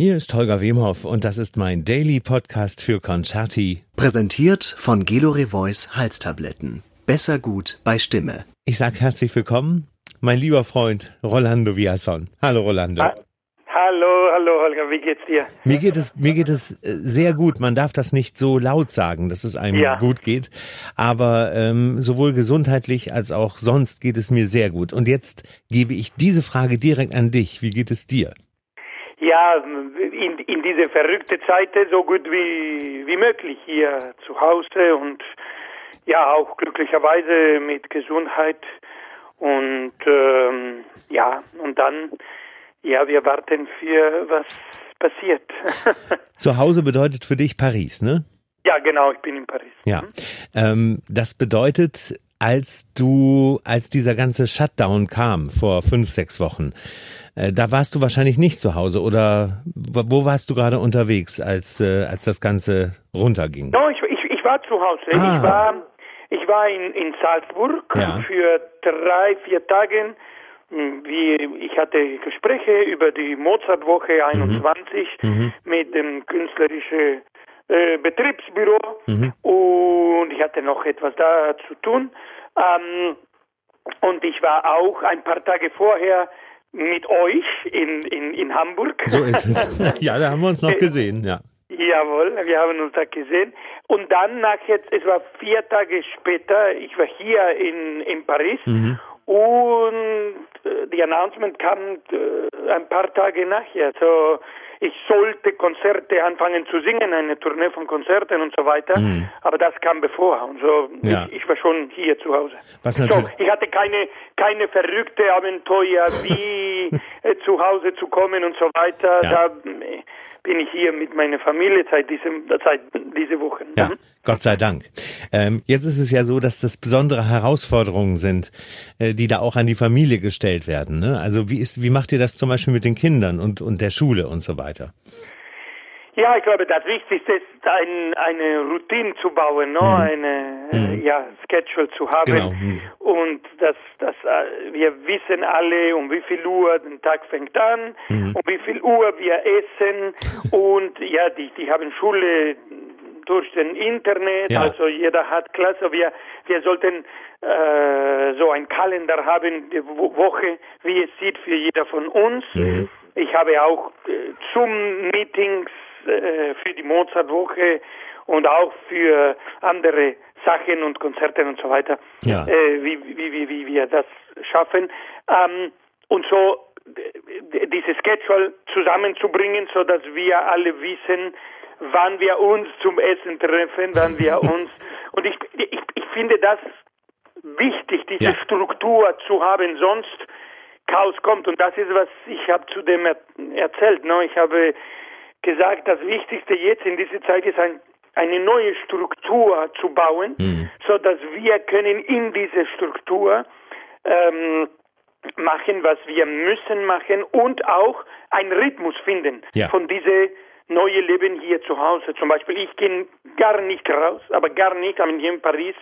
Hier ist Holger Wemhoff und das ist mein Daily Podcast für Concerti. Präsentiert von Gelore Voice Halstabletten. Besser gut bei Stimme. Ich sage herzlich willkommen, mein lieber Freund Rolando Villason. Hallo Rolando. Ha hallo, hallo Holger, wie geht's dir? Mir geht es, mir geht es äh, sehr gut. Man darf das nicht so laut sagen, dass es einem ja. gut geht. Aber ähm, sowohl gesundheitlich als auch sonst geht es mir sehr gut. Und jetzt gebe ich diese Frage direkt an dich. Wie geht es dir? Ja, in, in diese verrückte Zeit so gut wie, wie möglich hier zu Hause und ja, auch glücklicherweise mit Gesundheit und ähm, ja, und dann, ja, wir warten für was passiert. zu Hause bedeutet für dich Paris, ne? Ja, genau, ich bin in Paris. Ja, mhm. ähm, das bedeutet, als du, als dieser ganze Shutdown kam vor fünf, sechs Wochen, äh, da warst du wahrscheinlich nicht zu Hause oder wo warst du gerade unterwegs, als, äh, als das Ganze runterging? No, ich, ich, ich war zu Hause. Ah. Ich war, ich war in, in Salzburg ja. für drei, vier Tage. Hm, wie, ich hatte Gespräche über die Mozartwoche 21 mhm. mhm. mit dem künstlerischen äh, Betriebsbüro mhm. und ich hatte noch etwas da zu tun. Ähm, und ich war auch ein paar Tage vorher mit euch in, in, in Hamburg. So ist es. ja, da haben wir uns noch gesehen, ja. Jawohl, wir haben uns da gesehen. Und dann nach jetzt, es war vier Tage später, ich war hier in, in Paris mhm. und äh, die Announcement kam äh, ein paar Tage nachher. So, ich sollte Konzerte anfangen zu singen, eine Tournee von Konzerten und so weiter. Mhm. Aber das kam bevor. Und so, ja. ich, ich, war schon hier zu Hause. Was natürlich so, ich hatte keine, keine verrückte Abenteuer, wie äh, zu Hause zu kommen und so weiter. Ja. Da, bin ich hier mit meiner Familie seit diesem seit diese Woche. Ja, mhm. Gott sei Dank. Ähm, jetzt ist es ja so, dass das besondere Herausforderungen sind, äh, die da auch an die Familie gestellt werden. Ne? Also wie ist, wie macht ihr das zum Beispiel mit den Kindern und und der Schule und so weiter? Ja, ich glaube, das Wichtigste ist, ein, eine Routine zu bauen, ne? Mhm. eine mhm. ja, Schedule zu haben. Genau. Mhm. Und das, das, äh, wir wissen alle, um wie viel Uhr der Tag fängt an, mhm. um wie viel Uhr wir essen. und ja, die, die haben Schule durch den Internet, ja. also jeder hat Klasse. Wir, wir sollten äh, so ein Kalender haben, die Woche, wie es sieht für jeder von uns. Mhm. Ich habe auch äh, Zoom-Meetings äh, für die Mozartwoche und auch für andere Sachen und Konzerte und so weiter, ja. äh, wie, wie, wie, wie wir das schaffen. Ähm, und so diese Schedule zusammenzubringen, so dass wir alle wissen, wann wir uns zum Essen treffen, wann wir uns und ich, ich, ich finde das wichtig, diese ja. Struktur zu haben, sonst Chaos kommt und das ist was ich habe zu dem er erzählt. Ne? Ich habe gesagt, das Wichtigste jetzt in dieser Zeit ist ein, eine neue Struktur zu bauen, mhm. so dass wir können in dieser Struktur ähm, machen, was wir müssen machen und auch einen Rhythmus finden ja. von diesem neue Leben hier zu Hause. Zum Beispiel, ich gehe gar nicht raus, aber gar nicht. Aber hier in Paris,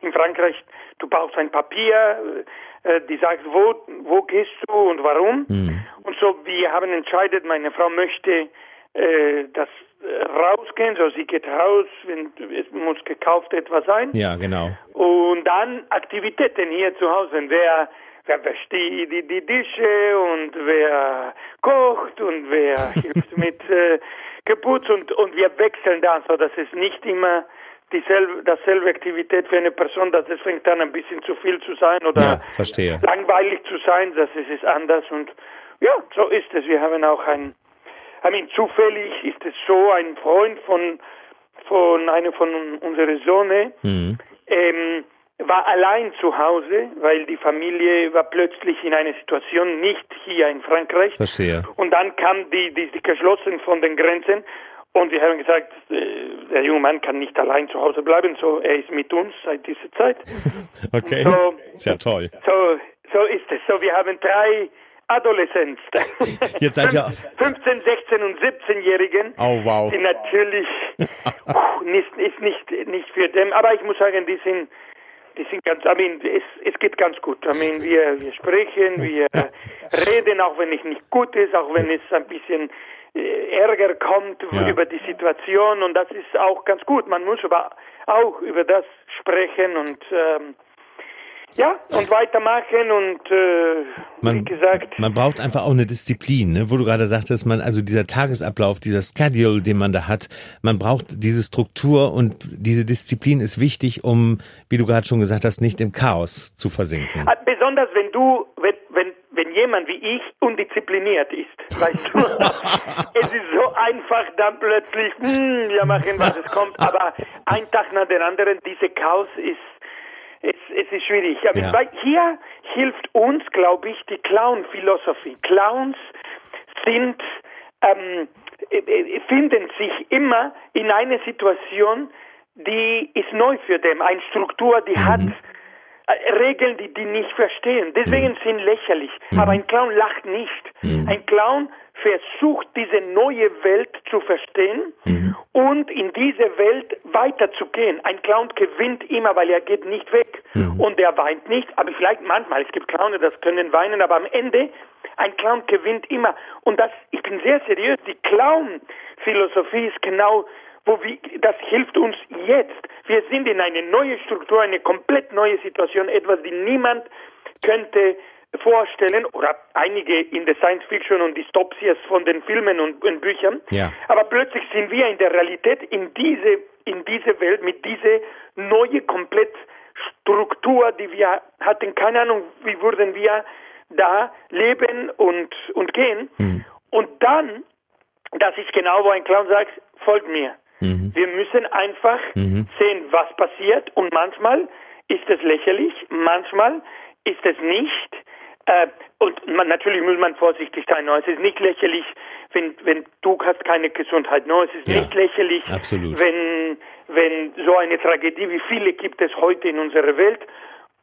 in Frankreich, du brauchst ein Papier, äh, die sagt, wo, wo gehst du und warum. Mhm. Und so, wir haben entscheidet, meine Frau möchte äh, das äh, rausgehen, so sie geht raus, wenn, es muss gekauft etwas sein. Ja, genau. Und dann Aktivitäten hier zu Hause, wer wer wäscht die, die, die Tische und wer kocht und wer hilft mit äh, Geputz und, und wir wechseln dann, so dass es nicht immer dieselbe, dasselbe Aktivität für eine Person, dass es fängt dann ein bisschen zu viel zu sein oder ja, langweilig zu sein, dass es ist anders und ja, so ist es. Wir haben auch ein I mean, zufällig ist es so, ein Freund von, von einem von unseren Söhnen mhm. ähm, war allein zu Hause, weil die Familie war plötzlich in einer Situation nicht hier in Frankreich. Verstehe. Und dann kam die, die, die geschlossen von den Grenzen und wir haben gesagt, äh, der junge Mann kann nicht allein zu Hause bleiben, so er ist mit uns seit dieser Zeit. okay. So, Sehr toll. So, so ist es. So, wir haben drei Adoleszenz. Jetzt seid ihr 15, 16 und 17-Jährigen. Oh wow. Die natürlich nicht, ist nicht nicht für dem, aber ich muss sagen, die sind die sind ganz, I mean, es, es geht ganz gut. I mean, wir, wir sprechen, wir reden, auch wenn es nicht gut ist, auch wenn es ein bisschen äh, Ärger kommt ja. über die Situation und das ist auch ganz gut. Man muss aber auch über das sprechen und ähm, ja, und weitermachen und äh, man, wie gesagt. Man braucht einfach auch eine Disziplin, ne? wo du gerade sagtest, man, also dieser Tagesablauf, dieser Schedule, den man da hat, man braucht diese Struktur und diese Disziplin ist wichtig, um, wie du gerade schon gesagt hast, nicht im Chaos zu versinken. Ah, besonders wenn du, wenn, wenn, wenn jemand wie ich undiszipliniert ist, weißt du, es ist so einfach dann plötzlich, hm, wir machen, was es kommt, aber ein Tag nach dem anderen, diese Chaos ist es, es ist schwierig. Aber ja. hier hilft uns, glaube ich, die Clown-Philosophie. Clowns sind, ähm, äh, äh, finden sich immer in einer Situation, die ist neu für dem. Eine Struktur, die mhm. hat äh, Regeln, die die nicht verstehen. Deswegen mhm. sind lächerlich. Mhm. Aber ein Clown lacht nicht. Mhm. Ein Clown versucht, diese neue Welt zu verstehen mhm. und in diese Welt weiterzugehen. Ein Clown gewinnt immer, weil er geht nicht weg mhm. und er weint nicht, aber vielleicht manchmal, es gibt Clowne, das können weinen, aber am Ende, ein Clown gewinnt immer. Und das, ich bin sehr seriös, die Clown-Philosophie ist genau wo wir, das hilft uns jetzt. Wir sind in eine neue Struktur, eine komplett neue Situation, etwas, die niemand könnte vorstellen oder einige in der Science Fiction und Dystopias von den Filmen und, und Büchern. Ja. Aber plötzlich sind wir in der Realität in diese in diese Welt mit dieser neue komplett Struktur, die wir hatten. Keine Ahnung, wie würden wir da leben und und gehen. Mhm. Und dann, das ist genau, wo ein Clown sagt, folgt mir. Mhm. Wir müssen einfach mhm. sehen, was passiert und manchmal ist es lächerlich, manchmal ist es nicht. Äh, und man, natürlich muss man vorsichtig sein. Es ist nicht lächerlich, wenn, wenn du hast keine Gesundheit. No? Es ist ja, nicht lächerlich, absolut. wenn, wenn so eine Tragödie, wie viele gibt es heute in unserer Welt.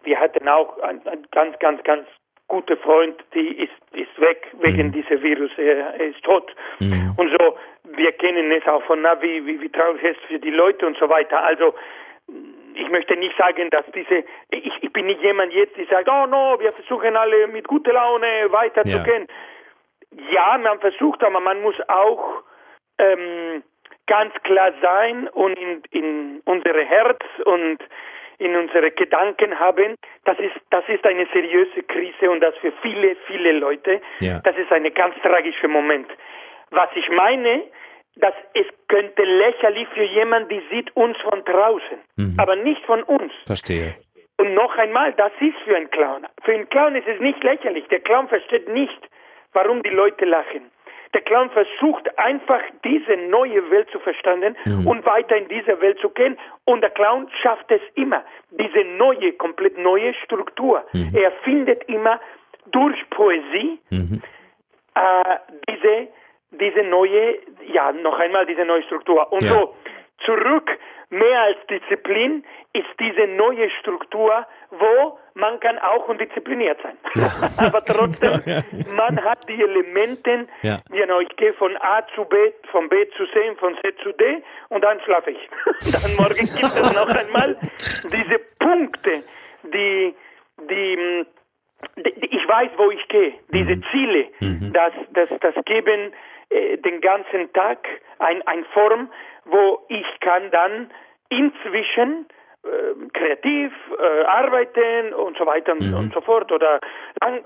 Wir hatten auch einen, einen ganz, ganz, ganz guten Freund, die ist, ist weg wegen mhm. dieser Virus. Er, er ist tot. Mhm. Und so, wir kennen es auch von Navi, wie, wie traurig es ist für die Leute und so weiter. Also, ich möchte nicht sagen, dass diese, ich, ich bin nicht jemand jetzt, der sagt, oh no, wir versuchen alle mit guter Laune weiterzugehen. Ja. ja, man versucht, aber man muss auch ähm, ganz klar sein und in, in unsere Herz und in unsere Gedanken haben, das ist, das ist eine seriöse Krise und das für viele, viele Leute, ja. das ist ein ganz tragischer Moment. Was ich meine, dass es könnte lächerlich für jemanden, die sieht uns von draußen, mhm. aber nicht von uns. Verstehe. Und noch einmal, das ist für einen Clown. Für einen Clown ist es nicht lächerlich. Der Clown versteht nicht, warum die Leute lachen. Der Clown versucht einfach diese neue Welt zu verstehen mhm. und weiter in diese Welt zu gehen. Und der Clown schafft es immer, diese neue, komplett neue Struktur. Mhm. Er findet immer durch Poesie mhm. äh, diese diese neue, ja, noch einmal diese neue Struktur. Und ja. so, zurück, mehr als Disziplin, ist diese neue Struktur, wo man kann auch undiszipliniert sein. Ja. Aber trotzdem, man hat die Elemente, ja. genau, ich gehe von A zu B, von B zu C, von C zu D und dann schlafe ich. dann morgen gibt es noch einmal diese Punkte, die, die, ich weiß, wo ich gehe, diese mhm. Ziele, mhm. das, das, das geben äh, den ganzen Tag ein, ein Form, wo ich kann dann inzwischen äh, kreativ äh, arbeiten und so weiter und, mhm. und, so fort oder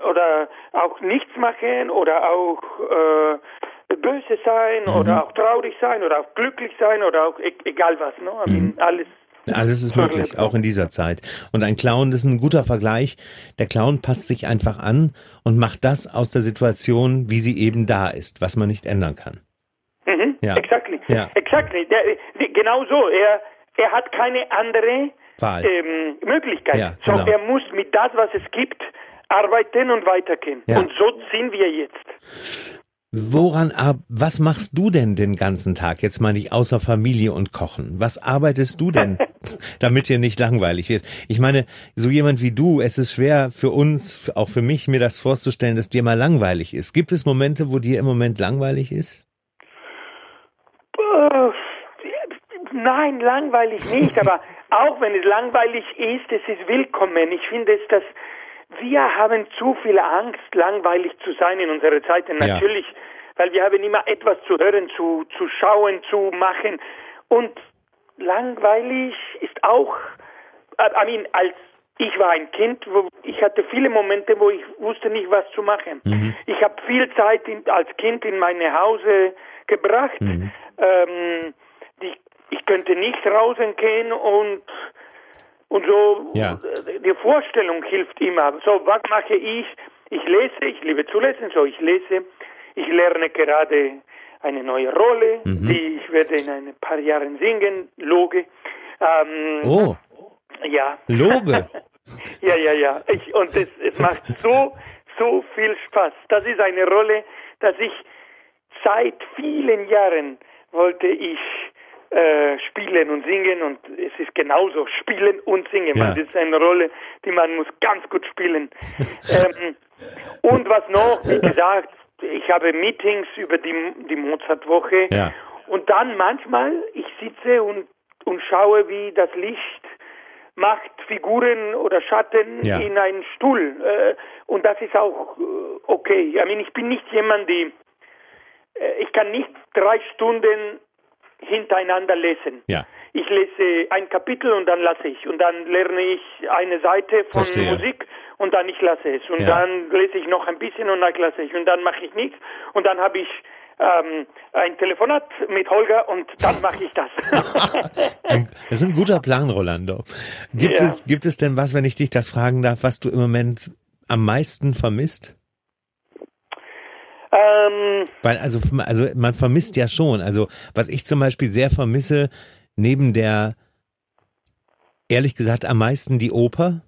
oder auch nichts machen oder auch äh, böse sein mhm. oder auch traurig sein oder auch glücklich sein oder auch e egal was, ne? Mhm. alles alles ist möglich, auch in dieser Zeit. Und ein Clown ist ein guter Vergleich. Der Clown passt sich einfach an und macht das aus der Situation, wie sie eben da ist, was man nicht ändern kann. Mhm, ja. Exactly. Ja. Exactly. Der, genau so. Er, er hat keine andere ähm, Möglichkeit. Ja, genau. so, er muss mit das, was es gibt, arbeiten und weitergehen. Ja. Und so sind wir jetzt. Woran, was machst du denn den ganzen Tag? Jetzt meine ich außer Familie und Kochen. Was arbeitest du denn, damit dir nicht langweilig wird? Ich meine, so jemand wie du, es ist schwer für uns, auch für mich, mir das vorzustellen, dass dir mal langweilig ist. Gibt es Momente, wo dir im Moment langweilig ist? Nein, langweilig nicht, aber auch wenn es langweilig ist, es ist willkommen. Ich finde es, dass wir haben zu viel Angst, langweilig zu sein in unserer Zeit. Und natürlich weil wir haben immer etwas zu hören, zu, zu schauen, zu machen. Und langweilig ist auch, I mean, als ich war ein Kind, wo ich hatte viele Momente, wo ich wusste nicht, was zu machen. Mhm. Ich habe viel Zeit in, als Kind in meine Hause gebracht. Mhm. Ähm, die, ich könnte nicht rausgehen und und so ja. die Vorstellung hilft immer. So, was mache ich? Ich lese, ich liebe zu lesen, so ich lese. Ich lerne gerade eine neue Rolle, mhm. die ich werde in ein paar Jahren singen, Loge. Ähm, oh. Ja. Loge. ja, ja, ja. Ich, und es, es macht so, so viel Spaß. Das ist eine Rolle, dass ich seit vielen Jahren wollte ich äh, spielen und singen und es ist genauso spielen und singen. Ja. Das ist eine Rolle, die man muss ganz gut spielen. ähm, und was noch, wie gesagt, ich habe Meetings über die, die Mozart-Woche ja. und dann manchmal, ich sitze und, und schaue, wie das Licht macht Figuren oder Schatten ja. in einen Stuhl. Äh, und das ist auch äh, okay. Ich, meine, ich bin nicht jemand, die, äh, ich kann nicht drei Stunden hintereinander lesen. Ja. Ich lese ein Kapitel und dann lasse ich. Und dann lerne ich eine Seite von Verstehe. Musik und dann ich lasse es. Und ja. dann lese ich noch ein bisschen und dann lasse ich. Und dann mache ich nichts. Und dann habe ich ähm, ein Telefonat mit Holger und dann mache ich das. das ist ein guter Plan, Rolando. Gibt, ja. es, gibt es denn was, wenn ich dich das fragen darf, was du im Moment am meisten vermisst? Ähm, Weil also, also man vermisst ja schon. Also was ich zum Beispiel sehr vermisse, neben der, ehrlich gesagt, am meisten die Oper.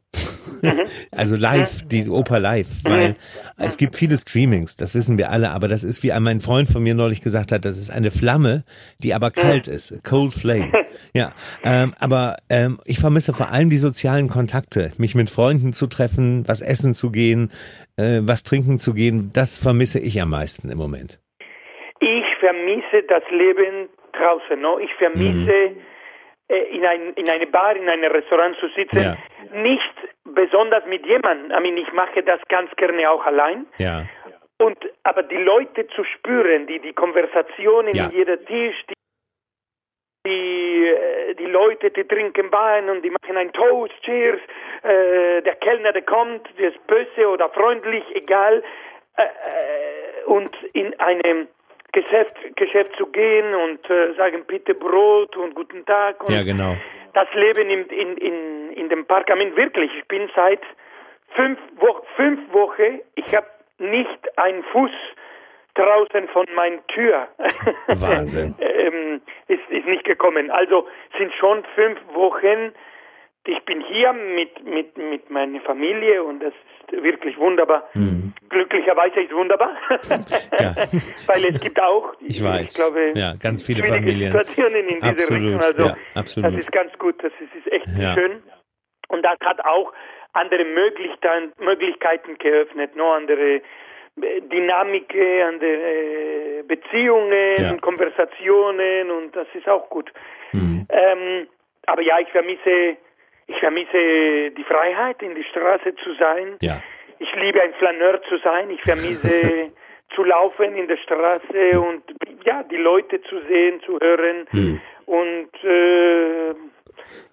Mhm. also live, die Oper live, weil es gibt viele Streamings, das wissen wir alle, aber das ist, wie mein Freund von mir neulich gesagt hat, das ist eine Flamme, die aber kalt ist, cold flame. Ja, ähm, aber ähm, ich vermisse vor allem die sozialen Kontakte, mich mit Freunden zu treffen, was essen zu gehen, äh, was trinken zu gehen, das vermisse ich am meisten im Moment. Ich vermisse das Leben draußen. No? Ich vermisse mhm. Äh, in, ein, in eine Bar, in einem Restaurant zu sitzen. Ja. Nicht besonders mit jemandem. I mean, ich mache das ganz gerne auch allein. Ja. Und aber die Leute zu spüren, die die Konversationen ja. in jeder Tisch, die die, äh, die Leute, die trinken Wein und die machen ein Toast, Cheers. Äh, der Kellner, der kommt, der ist böse oder freundlich, egal. Äh, und in einem Geschäft, Geschäft zu gehen und äh, sagen bitte Brot und guten Tag. Und ja, genau. Das Leben in, in, in, in dem Park, I wirklich, ich bin seit fünf, Wo fünf Wochen, ich habe nicht einen Fuß draußen von meiner Tür. Wahnsinn. ähm, ist, ist nicht gekommen. Also sind schon fünf Wochen. Ich bin hier mit, mit, mit meiner Familie und das ist wirklich wunderbar. Mhm. Glücklicherweise ist es wunderbar. ja. Weil es gibt auch, ich, weiß, ich glaube, ja, ganz viele Familien. Situationen in diese absolut, Richtung. Also ja, absolut. das ist ganz gut, das ist, ist echt ja. schön. Und das hat auch andere Möglichkeiten, Möglichkeiten geöffnet, noch andere Dynamik an den äh, Beziehungen, ja. Konversationen und das ist auch gut. Mhm. Ähm, aber ja, ich vermisse, ich vermisse die Freiheit, in die Straße zu sein. Ja. Ich liebe ein Flaneur zu sein. Ich vermisse zu laufen in der Straße und ja, die Leute zu sehen, zu hören mhm. und äh,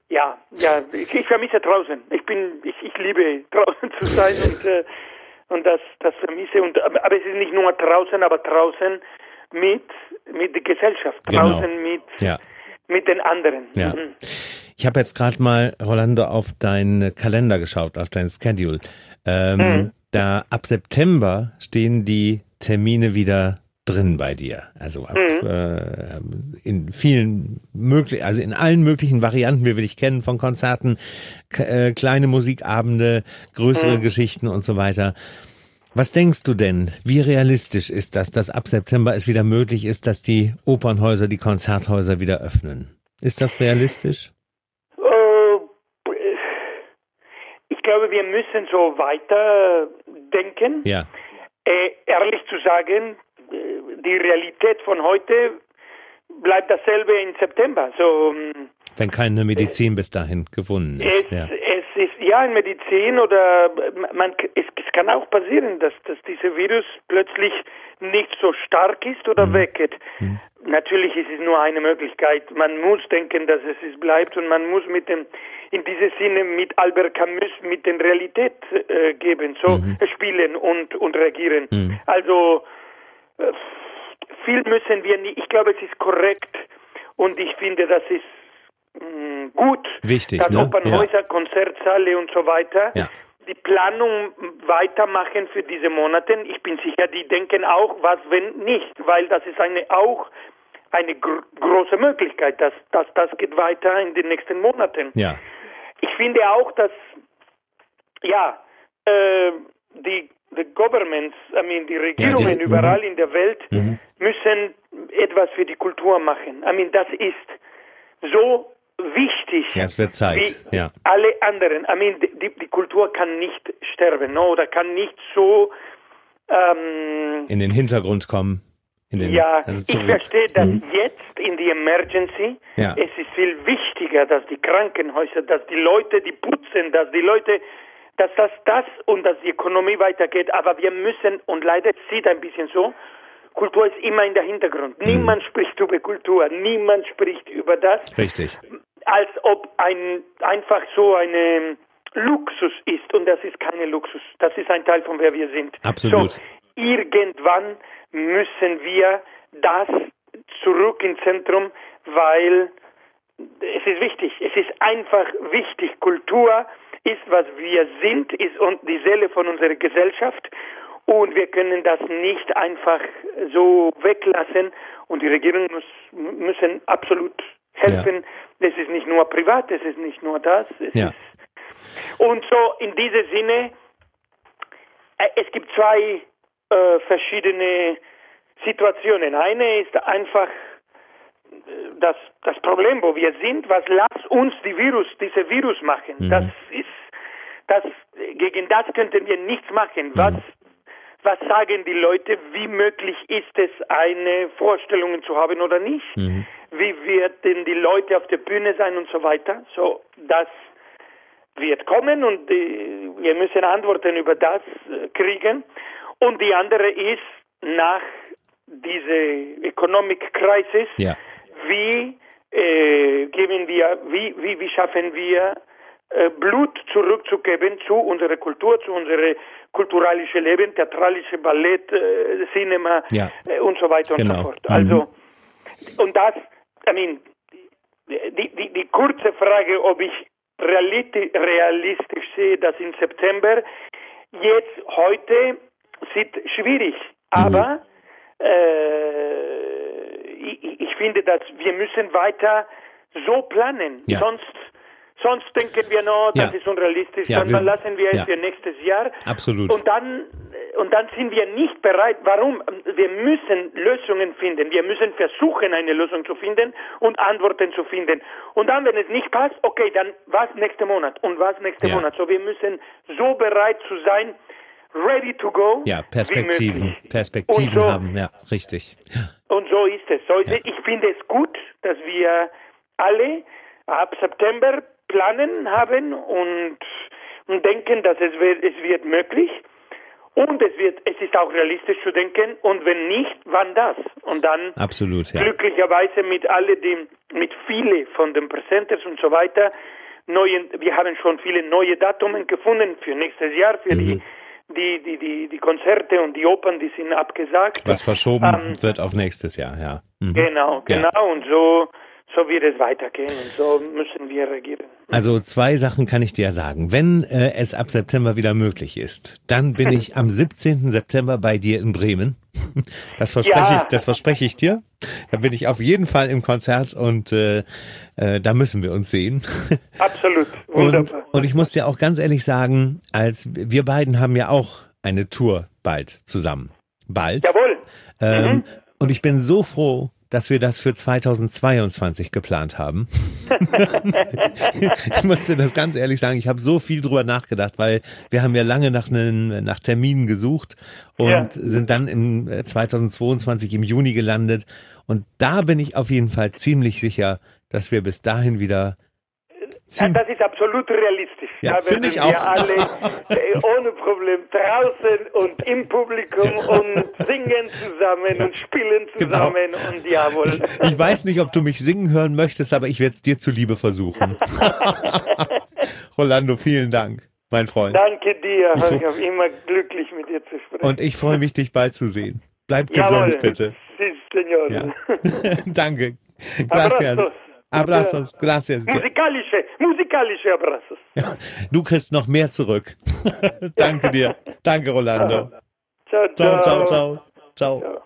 ja, ja, ich, ich vermisse draußen. Ich bin, ich, ich liebe draußen zu sein und äh, und das, das vermisse. Und, aber es ist nicht nur draußen, aber draußen mit, mit der Gesellschaft, genau. draußen genau. mit, ja. mit den anderen. Ja. Mhm. Ich habe jetzt gerade mal, Rolando, auf deinen Kalender geschaut, auf dein Schedule. Ähm, mhm. Da ab September stehen die Termine wieder drin bei dir. Also ab, mhm. äh, in vielen möglichen, also in allen möglichen Varianten, wie wir dich kennen, von Konzerten, äh, kleine Musikabende, größere mhm. Geschichten und so weiter. Was denkst du denn? Wie realistisch ist das, dass ab September es wieder möglich ist, dass die Opernhäuser, die Konzerthäuser wieder öffnen? Ist das realistisch? Äh, ich glaube, wir müssen so weiter denken. Ja. Äh, ehrlich zu sagen, die Realität von heute bleibt dasselbe im September. So, Wenn keine Medizin äh, bis dahin gefunden ist. Es, ja. es ist ja in Medizin oder man es, es kann auch passieren, dass, dass dieser Virus plötzlich nicht so stark ist oder mhm. weggeht. Mhm. Natürlich ist es nur eine Möglichkeit. Man muss denken, dass es ist bleibt und man muss mit dem in diesem Sinne mit Albert Camus mit den Realität äh, geben, so mhm. spielen und und reagieren. Mhm. Also äh, viel müssen wir nicht. Ich glaube, es ist korrekt und ich finde, das ist mh, gut, Wichtig, dass ne? Opernhäuser, ja. Konzertsäle und so weiter ja. die Planung weitermachen für diese Monate. Ich bin sicher, die denken auch, was wenn nicht, weil das ist eine auch eine gr große Möglichkeit, dass, dass das geht weiter in den nächsten Monaten. Ja. Ich finde auch, dass ja äh, die the governments, I mean die Regierungen ja, die, überall -hmm. in der Welt -hmm. müssen etwas für die Kultur machen. I mean das ist so wichtig. Ja, es wird Zeit. Wie ja. alle anderen. I mean, die, die Kultur kann nicht sterben, no? oder kann nicht so ähm, in den Hintergrund kommen. Den, ja, also ich verstehe dass mhm. jetzt in die Emergency. Ja. Es ist viel wichtiger, dass die Krankenhäuser, dass die Leute, die putzen, dass die Leute, dass das das und dass die Ökonomie weitergeht. Aber wir müssen und leider sieht ein bisschen so. Kultur ist immer in der Hintergrund. Mhm. Niemand spricht über Kultur, niemand spricht über das. Richtig als ob ein einfach so eine Luxus ist und das ist keine Luxus. Das ist ein Teil von wer wir sind. Absolut. So, irgendwann müssen wir das zurück ins Zentrum, weil es ist wichtig. Es ist einfach wichtig. Kultur ist, was wir sind, ist die Seele von unserer Gesellschaft. Und wir können das nicht einfach so weglassen. Und die Regierungen muss, müssen absolut helfen. Ja. Es ist nicht nur privat, es ist nicht nur das. Ja. und so in diesem Sinne, äh, es gibt zwei äh, verschiedene Situationen. Eine ist einfach äh, das, das Problem, wo wir sind, was lasst uns die Virus, diese Virus machen. Mhm. Das ist, das, gegen das könnten wir nichts machen. Was mhm was sagen die Leute, wie möglich ist es, eine Vorstellung zu haben oder nicht? Mhm. Wie werden die Leute auf der Bühne sein und so weiter? So, das wird kommen und die, wir müssen Antworten über das äh, kriegen. Und die andere ist, nach dieser Economic Crisis, ja. wie äh, geben wir, wie, wie, wie schaffen wir äh, Blut zurückzugeben zu unserer Kultur, zu unserem kulturalischen Leben, theatralische Ballett, äh, Cinema ja. äh, und so weiter genau. und so fort. Also, mhm. und das, I mean, die, die, die kurze Frage, ob ich realistisch sehe, dass im September jetzt heute sieht schwierig, aber mhm. äh, ich, ich, finde, dass wir müssen weiter so planen, ja. sonst Sonst denken wir noch, das ja. ist unrealistisch, ja, dann wir, lassen wir es ja. für nächstes Jahr. Absolut. Und dann, und dann sind wir nicht bereit. Warum? Wir müssen Lösungen finden. Wir müssen versuchen, eine Lösung zu finden und Antworten zu finden. Und dann, wenn es nicht passt, okay, dann was nächste Monat und was nächste Monat. So, wir müssen so bereit zu sein, ready to go. Ja, Perspektiven, Perspektiven so, haben, ja, richtig. Und so ist es. So, Ich finde es gut, dass wir alle ab September planen haben und, und denken, dass es wird, es wird möglich. Und es wird, es ist auch realistisch zu denken. Und wenn nicht, wann das? Und dann Absolut, ja. glücklicherweise mit alle dem, mit viele von den Presenters und so weiter, neuen, wir haben schon viele neue Datumen gefunden für nächstes Jahr, für mhm. die die, die, die, die Konzerte und die Opern, die sind abgesagt. Was verschoben ähm, wird auf nächstes Jahr, ja. Mhm. Genau, genau. Ja. Und so so wird es weitergehen und so müssen wir regieren. Also zwei Sachen kann ich dir sagen. Wenn äh, es ab September wieder möglich ist, dann bin ich am 17. September bei dir in Bremen. Das verspreche ja. ich, das verspreche ich dir. Da bin ich auf jeden Fall im Konzert und äh, äh, da müssen wir uns sehen. Absolut. Wunderbar. Und, und ich muss dir auch ganz ehrlich sagen, als wir beiden haben ja auch eine Tour bald zusammen. Bald. Jawohl. Ähm, mhm. Und ich bin so froh, dass wir das für 2022 geplant haben. ich musste das ganz ehrlich sagen, ich habe so viel drüber nachgedacht, weil wir haben ja lange nach, einen, nach Terminen gesucht und ja. sind dann im 2022 äh, im Juni gelandet. Und da bin ich auf jeden Fall ziemlich sicher, dass wir bis dahin wieder. Ja, das ist absolut realistisch. Ja, finde ich auch. Wir alle äh, ohne Problem draußen und im Publikum und singen zusammen und spielen genau. zusammen genau. und jawohl. Ich, ich weiß nicht, ob du mich singen hören möchtest, aber ich werde es dir zuliebe versuchen. Rolando, vielen Dank mein Freund. Danke dir, ich Holger. Immer glücklich mit dir zu sprechen. Und ich freue mich, dich bald zu sehen. Bleib Jawohl. gesund, bitte. Sí, señor. Ja. Danke. Gracias. Abrazos, gracias. Musikalische, musikalische Abrazos. Ja, du kriegst noch mehr zurück. Danke dir. Danke, Rolando. Ciao, ciao. Ciao, ciao, ciao. ciao.